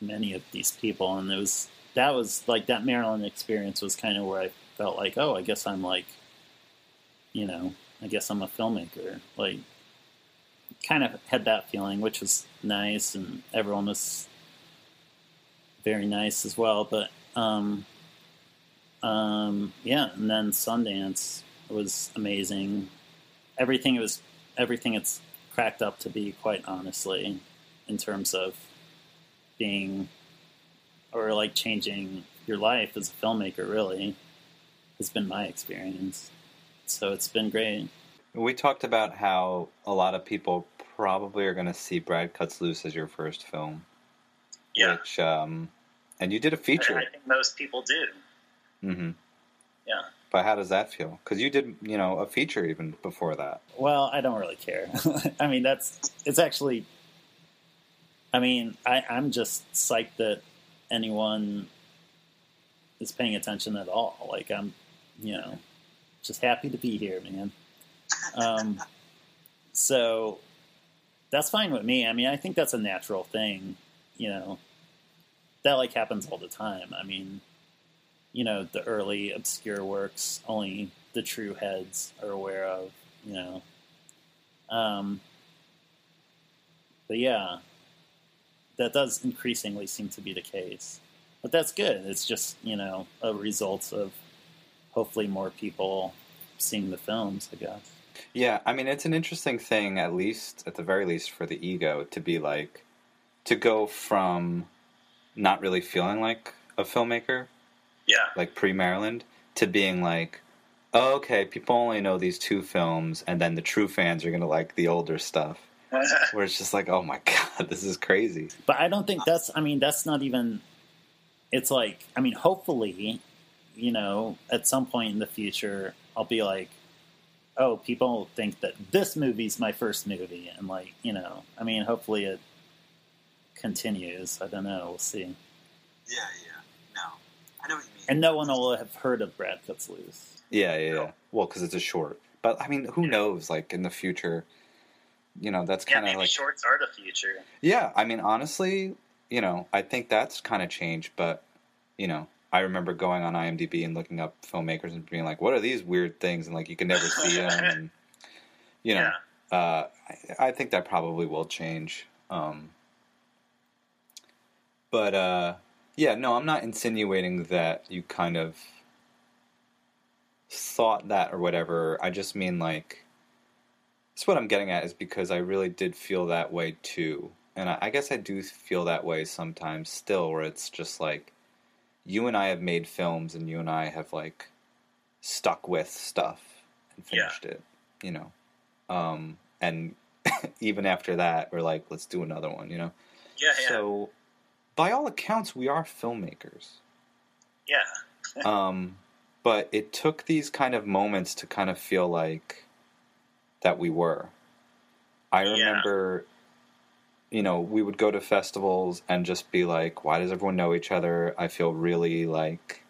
many of these people and it was that was like that maryland experience was kind of where i felt like oh i guess i'm like you know, I guess I'm a filmmaker. Like, kind of had that feeling, which was nice, and everyone was very nice as well. But, um, um, yeah, and then Sundance was amazing. Everything it was, everything it's cracked up to be, quite honestly. in terms of being or like changing your life as a filmmaker. Really, has been my experience. So it's been great. We talked about how a lot of people probably are going to see Brad Cuts Loose as your first film. Yeah. Which, um, and you did a feature. I think most people do. Hmm Yeah. But how does that feel? Because you did, you know, a feature even before that. Well, I don't really care. (laughs) I mean, that's it's actually. I mean, I, I'm just psyched that anyone is paying attention at all. Like I'm, you know, just happy to be here, man. Um, so that's fine with me. I mean, I think that's a natural thing. You know, that like happens all the time. I mean, you know, the early obscure works only the true heads are aware of. You know, um, but yeah, that does increasingly seem to be the case. But that's good. It's just you know a result of hopefully more people seeing the films. I guess. Yeah, I mean, it's an interesting thing, at least, at the very least, for the ego to be like, to go from not really feeling like a filmmaker, Yeah. like pre Maryland, to being like, oh, okay, people only know these two films, and then the true fans are going to like the older stuff. (laughs) Where it's just like, oh my (laughs) god, this is crazy. But I don't think that's. I mean, that's not even. It's like I mean, hopefully, you know, at some point in the future, I'll be like, oh, people think that this movie's my first movie, and like, you know, I mean, hopefully it continues. I don't know. We'll see. Yeah, yeah. No. I know what you mean. And no one will have heard of Brad Cuts Loose. Yeah, yeah, yeah. Well, because it's a short. But I mean, who knows? Like in the future, you know, that's kind of maybe like shorts are the future. Yeah, I mean, honestly, you know, I think that's kind of changed, but you know, I remember going on IMDb and looking up filmmakers and being like, "What are these weird things?" And like, you can never (laughs) see them, and you know, Yeah. uh, I, I think that probably will change. Um, but uh, yeah, no, I'm not insinuating that you kind of thought that or whatever. I just mean like, that's what I'm getting at is because I really did feel that way too, and I, I guess I do feel that way sometimes still, where it's just like, you and I have made films, and you and I have like stuck with stuff and Yeah. finished it, you know, um, and (laughs) even after that, we're like, let's do another one, you know. Yeah, yeah, So, by all accounts, we are filmmakers. yeah. (laughs) Um, but it took these kind of moments to kind of feel like that we were. I Yeah. remember, you know, we would go to festivals and just be like, why does everyone know each other? I feel really like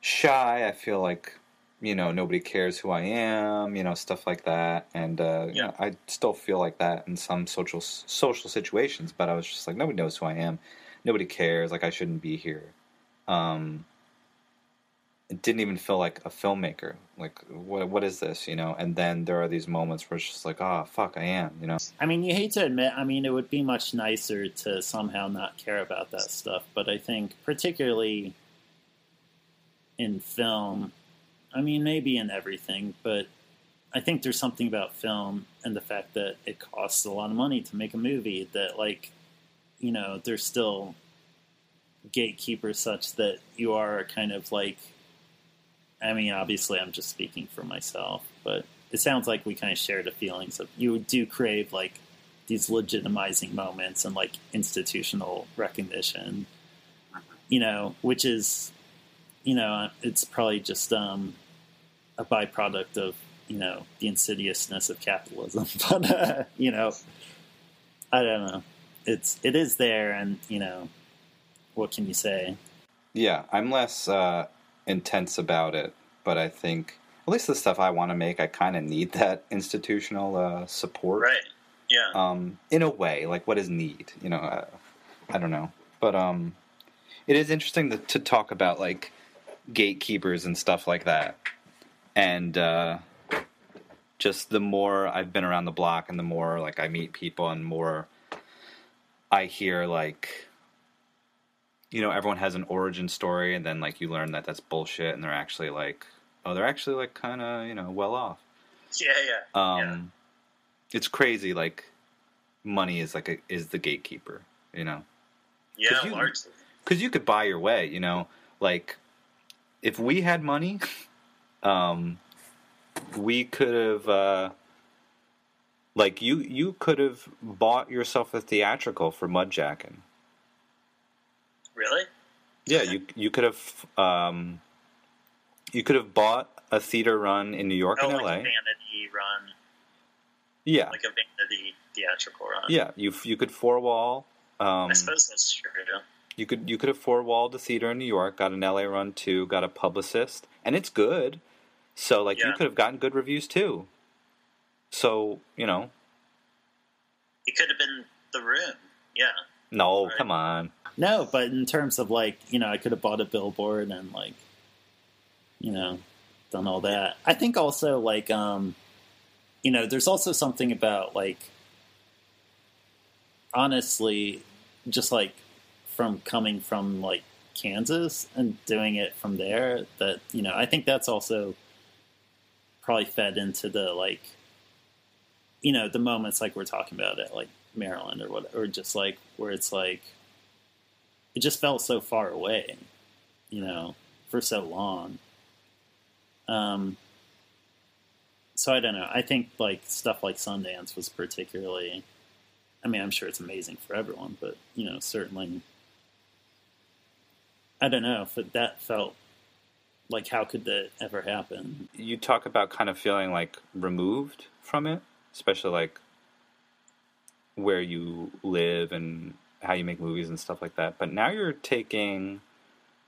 shy. I feel like, you know, nobody cares who I am, you know, stuff like that. And, uh, Yeah. I still feel like that in some social, social situations, but I was just like, nobody knows who I am. Nobody cares. Like, I shouldn't be here. Um, it didn't even feel like a filmmaker. Like, what what is this, you know? And then there are these moments where it's just like, oh fuck, I am, you know? I mean, you hate to admit, I mean, it would be much nicer to somehow not care about that stuff, but I think, particularly in film, I mean, maybe in everything, but I think there's something about film and the fact that it costs a lot of money to make a movie that, like, you know, there's still gatekeepers such that you are kind of like, I mean, obviously, I'm just speaking for myself, but it sounds like we kind of share the feelings of you do crave like these legitimizing moments and like institutional recognition, you know, which is, you know, it's probably just um, a byproduct of you know the insidiousness of capitalism, (laughs) but uh, you know, I don't know, it's it is there, and you know, what can you say? Yeah, I'm less uh, intense about it, but I think at least the stuff I want to make, I kind of need that (laughs) institutional uh, support. Right. Yeah. um, in a way, like what is need? You know, uh, I don't know, but um, it is interesting to, to talk about like gatekeepers and stuff like that, and uh, just the more I've been around the block, and the more like I meet people, and more I hear like. You know, everyone has an origin story, and then like you learn that that's bullshit, and they're actually like, oh, they're actually like kind of you know well off. yeah. Yeah. Um, Yeah. It's crazy. Like, money is like a is the gatekeeper. You know, Yeah, you- largely. because you could buy your way. You know, like if we had money, um, we could have. Uh, like you, you could have bought yourself a theatrical for Mudjacking. Really? Yeah, you you could have um, you could have bought a theater run in New York Oh, and like LA. a vanity run, Yeah, like a vanity theatrical run. yeah. You you could four wall. Um, I suppose that's true. You could you could have four walled a theater in New York, got an LA run too, got a publicist, and it's good. So like you could have gotten good reviews too. So you know, It could have been the room. Yeah. no, Right. come on. No, but in terms of like, you know, I could have bought a billboard and like, you know, done all that. I think also like, um, you know, there's also something about like, honestly, just like from coming from like Kansas and doing it from there that, you know, I think that's also probably fed into the like, you know, the moments like we're talking about at like Maryland or what, or just like where it's like, it just felt so far away, you know, for so long. Um, so I don't know. I think like stuff like Sundance was particularly. I mean, I'm sure it's amazing for everyone, but you know, certainly. I don't know if it, that felt like how could that ever happen? You talk about kind of feeling like removed from it, especially like where you live and how you make movies and stuff like that. But now you're taking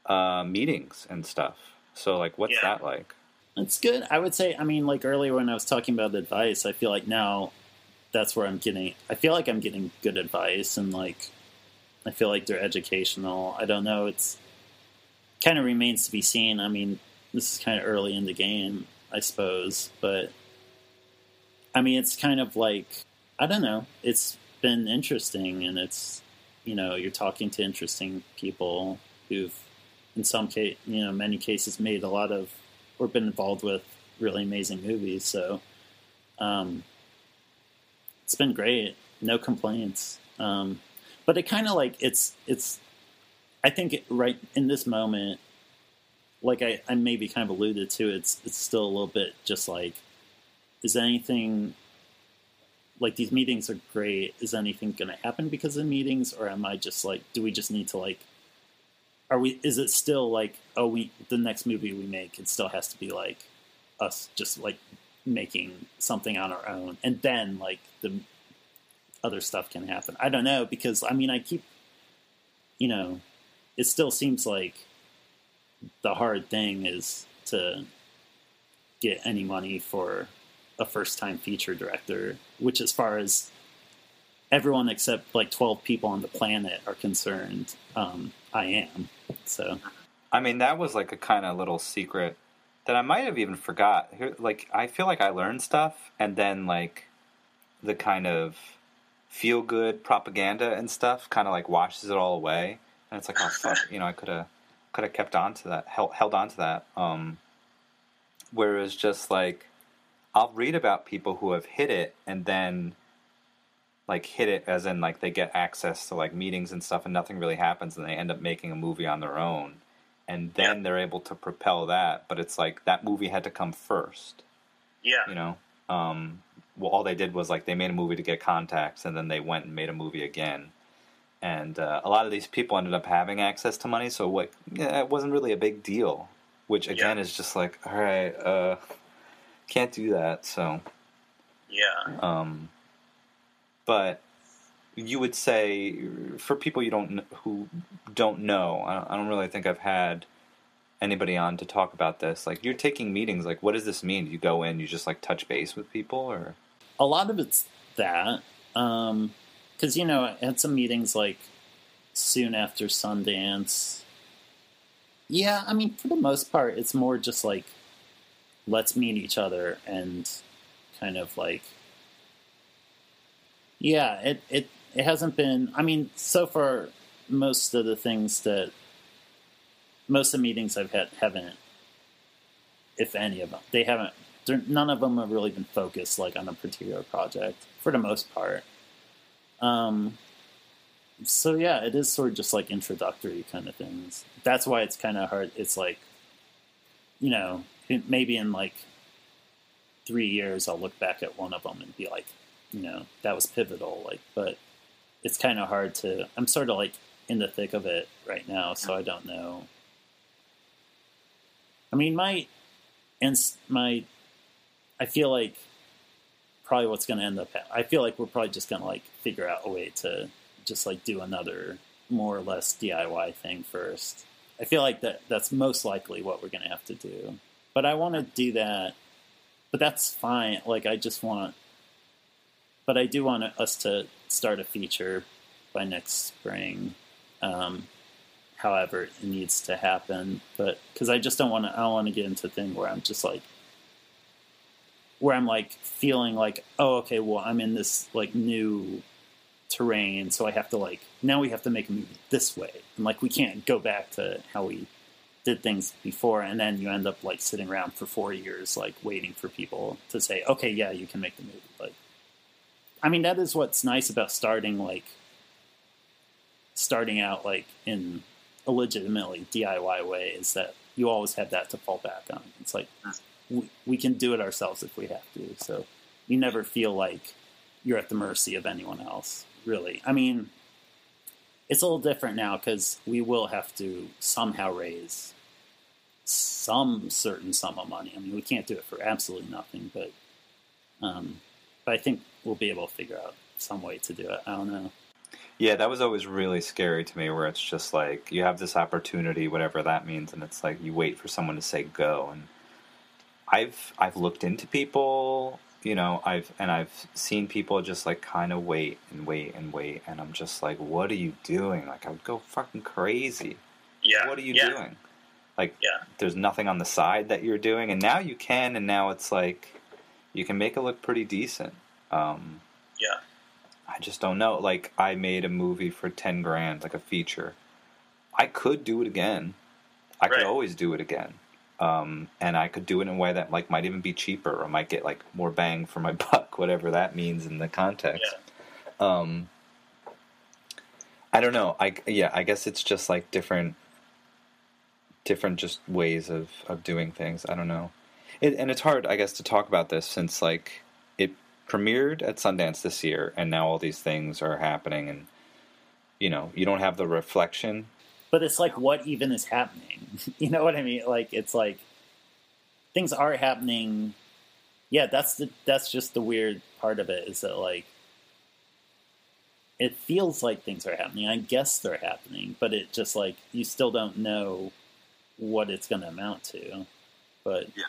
uh, meetings and stuff. So like, what's Yeah. that like? It's good. I would say. I mean, like earlier when I was talking about advice, I feel like now that's where I'm getting. I feel like I'm getting good advice, and like I feel like they're educational. I don't know. It's kind of remains to be seen. I mean, this is kind of early in the game, I suppose, but I mean, it's kind of like I don't know. It's been interesting, and it's you know you're talking to interesting people who've in some case, you know, many cases made a lot of or been involved with really amazing movies. So um, it's been great, no complaints. Um, but it kind of like it's it's. I think right in this moment, like I, I maybe kind of alluded to, it's it's still a little bit just like, is anything like these meetings are great? Is anything going to happen because of meetings, or am I just like, do we just need to like are we is it still like oh we the next movie we make it still has to be like us just like making something on our own. And then like the other stuff can happen. I don't know because i mean i keep you know it still seems like the hard thing is to get any money for a first time feature director which as far as everyone except like 12 people on the planet are concerned um, i am so I mean, that was like a kind of little secret that I might have even forgot. Like, I feel like I learned stuff, and then like the kind of feel good propaganda and stuff kind of like washes it all away, and it's like, oh fuck, you know, I could have could have kept on to that, held held on to that. Um, whereas just like I'll read about people who have hit it and then like hit it as in like they get access to like meetings and stuff and nothing really happens and they end up making a movie on their own. And then they're able to propel that but it's like that movie had to come first. Yeah. you know? Um well all they did was like they made a movie to get contacts and then they went and made a movie again and uh, a lot of these people ended up having access to money so what yeah, it wasn't really a big deal which again Yeah. is just like all right uh can't do that so Yeah. um, but you would say for people you don't who don't know, I don't, I don't really think I've had anybody on to talk about this. Like you're taking meetings. Like what does this mean? You go in, you just like touch base with people, or a lot of it's that because you know had some meetings like soon after Sundance. Yeah, I mean for the most part, it's more just like let's meet each other and kind of like yeah, it it it hasn't been. I mean, so far most of the things that most of the meetings I've had haven't, if any of them, they haven't. None of them have really been focused like on a particular project for the most part. Um, so yeah, it is sort of just like introductory kind of things. That's why it's kind of hard. It's like, you know, maybe in like three years, I'll look back at one of them and be like, you know, that was pivotal. Like, but it's kind of hard to. I'm sort of like in the thick of it right now, so I don't know. I mean, my and my, I feel like probably what's going to end up. I feel like we're probably just going to like figure out a way to just like do another more or less DIY thing first. I feel like that that's most likely what we're going to have to do. But I want to do that. But that's fine. Like I just want but I do want us to start a feature by next spring. Um, however, it needs to happen. But because I just don't want to, I don't want to get into a thing where I'm just like, where I'm like feeling like, oh, okay, well, I'm in this like new terrain, so I have to like now we have to make a movie this way, and like we can't go back to how we did things before, and then you end up like sitting around for four years, like waiting for people to say, okay, yeah, you can make the movie. Like, I mean, that is what's nice about starting like starting out like in a legitimately DIY way is that you always have that to fall back on. It's like we, we can do it ourselves if we have to. So you never feel like you're at the mercy of anyone else, really. I mean, it's a little different now because we will have to somehow raise some certain sum of money. I mean, we can't do it for absolutely nothing, but um, but I think we'll be able to figure out some way to do it. I don't know. Yeah, that was always really scary to me where it's just like you have this opportunity, whatever that means, and it's like you wait for someone to say go. And I've I've looked into people, you know, I've and I've seen people just like kind of wait and wait and wait, and I'm just like, what are you doing? Like I would go fucking crazy. Yeah. What are you yeah. doing? Like Yeah. there's nothing on the side that you're doing, and now you can, and now it's like you can make it look pretty decent. Um, Yeah. I just don't know. Like I made a movie for ten grand, like a feature. I could do it again. I could always do it again. Um, and I could do it in a way that like might even be cheaper or might get like more bang for my (laughs) buck, whatever that means in the context. Um, I don't know. I yeah, I guess it's just like different, different just ways of of doing things. I don't know. It, and it's hard, I guess, to talk about this since like premiered at Sundance this year, and now all these things are happening, and you know, you don't have the reflection. But it's like, what even is happening? (laughs) you know what I mean? Like, it's like things are happening. Yeah, that's the that's just the weird part of it is that like it feels like things are happening. I guess they're happening, but it just like you still don't know what it's going to amount to. But Yeah.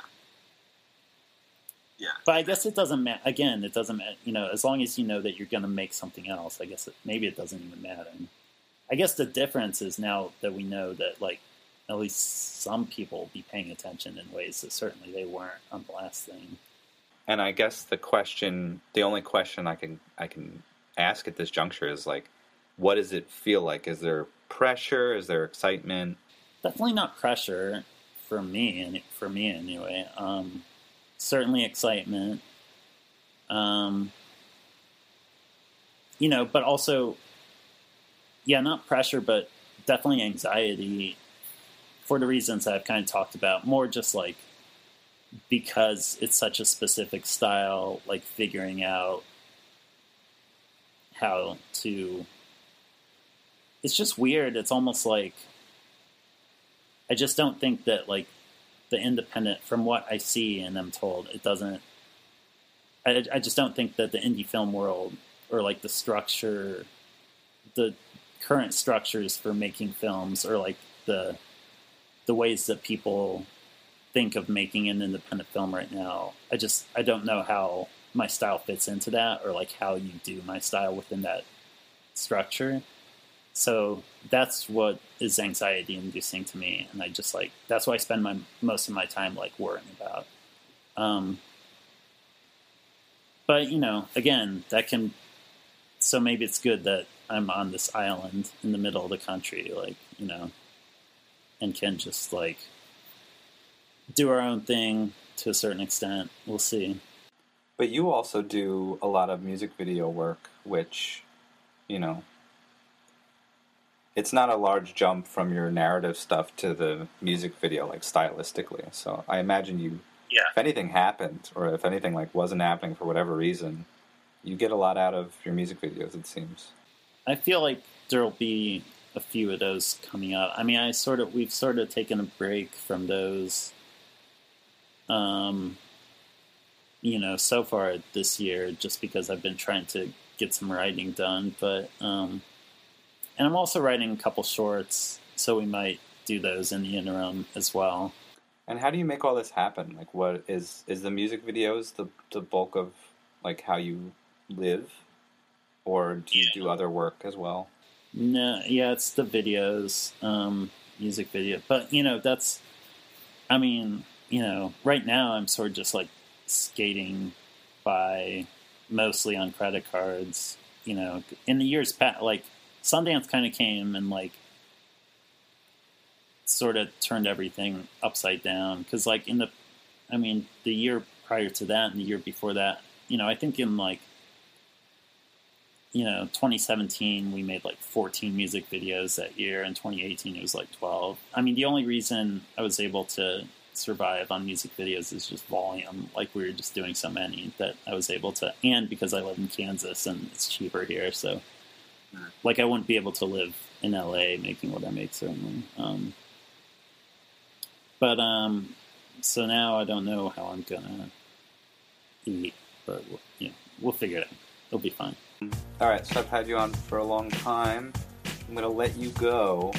Yeah. but I guess it doesn't matter. Again, it doesn't matter. You know, as long as you know that you're going to make something else, I guess it, maybe it doesn't even matter. I guess the difference is now that we know that like at least some people will be paying attention in ways that certainly they weren't on the last thing. And I guess the question, the only question I can I can ask at this juncture is like, what does it feel like? Is there pressure? Is there excitement? Definitely not pressure for me, and for me anyway. Um, certainly excitement. Um, you know, but also, yeah, not pressure, but definitely anxiety for the reasons I've kind of talked about. More just like because it's such a specific style, like figuring out how to. It's just weird. It's almost like I just don't think that like the independent, from what I see and I'm told, it doesn't. I, I just don't think that the indie film world or like the structure, the current structures for making films or like the the ways that people think of making an independent film right now. I just I don't know how my style fits into that or like how you do my style within that structure. So that's what is anxiety inducing to me, and I just like that's why I spend my most of my time like worrying about. Um, but you know, again, that can. So maybe it's good that I'm on this island in the middle of the country, like you know, and can just like do our own thing to a certain extent. We'll see. But you also do a lot of music video work, which you know, it's not a large jump from your narrative stuff to the music video, like stylistically. So I imagine you, Yeah. if anything happened, or if anything like wasn't happening for whatever reason, you get a lot out of your music videos. It seems. I feel like there'll be a few of those coming up. I mean, I sort of we've sort of taken a break from those. Um, you know, so far this year, just because I've been trying to get some writing done, but um, and I'm also writing a couple shorts, so we might do those in the interim as well. And how do you make all this happen? Like, what is is the music videos the the bulk of like how you live, or do you do other work as well? No, yeah, it's the videos, um, music video. But you know, that's, I mean, you know, right now I'm sort of just like skating by mostly on credit cards. You know, in the years past, like Sundance kind of came and like sort of turned everything upside down because, like, in the, I mean, the year prior to that and the year before that, you know, I think in like you know, 2017 we made like 14 music videos that year, and 2018 it was like 12. I mean, the only reason I was able to survive on music videos is just volume. Like we were just doing so many that I was able to, and because I live in Kansas and it's cheaper here, so like I wouldn't be able to live in LA making what I make certainly. Um, but um, so now I don't know how I'm gonna eat, but you know, we'll figure it out. It'll be fine. All right, so I've had you on for a long time. I'm going to let you go.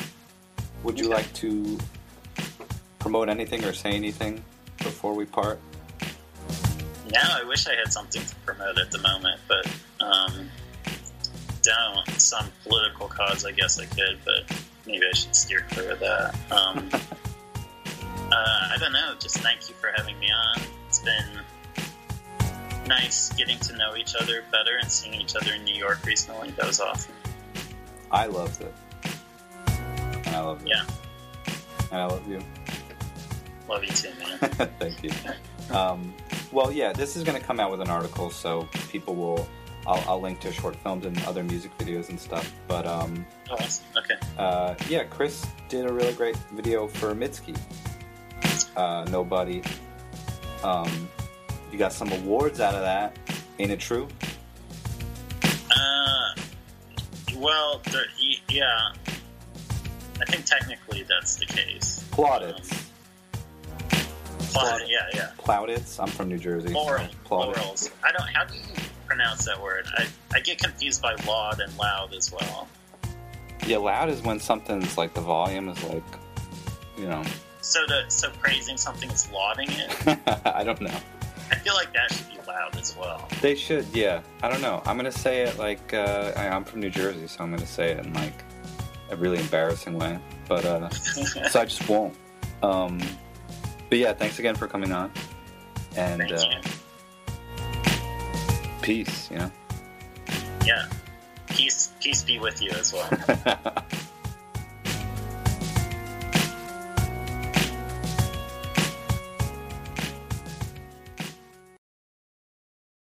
Would you Okay. like to promote anything or say anything before we part? Now I wish I had something to promote at the moment, but um, don't. Some political cause, I guess I could, but maybe I should steer clear of that. Um, (laughs) uh, I don't know. Just thank you for having me on. It's been nice getting to know each other better and seeing each other in New York recently. That was awesome. I loved it. And I love you. Yeah. And I love you. Love you too, man. (laughs) Thank you. Um, well, yeah, this is going to come out with an article, so people will. I'll, I'll link to short films and other music videos and stuff. But um, Oh, awesome. Okay. uh, yeah, Chris did a really great video for Mitski. Uh, Nobody. Um, you got some awards out of that. Ain't it true? Uh, well, there, yeah. I think technically that's the case. Plaudits. Plaudits, yeah, yeah. Plaudits. I'm from New Jersey. so Laurel, plaudits. laurels. I don't. How do you pronounce that word? I, I get confused by laud and loud as well. Yeah, loud is when something's like the volume is like, you know, So to, so praising something is lauding it. (laughs) I don't know. I feel like that should be loud as well. They should, yeah. I don't know. I'm gonna say it like uh, I, I'm from New Jersey, so I'm gonna say it in like a really embarrassing way. But uh, (laughs) so I just won't. Um, but yeah, thanks again for coming on, and uh. Peace. You know. Yeah. Peace, peace be with you as well. (laughs)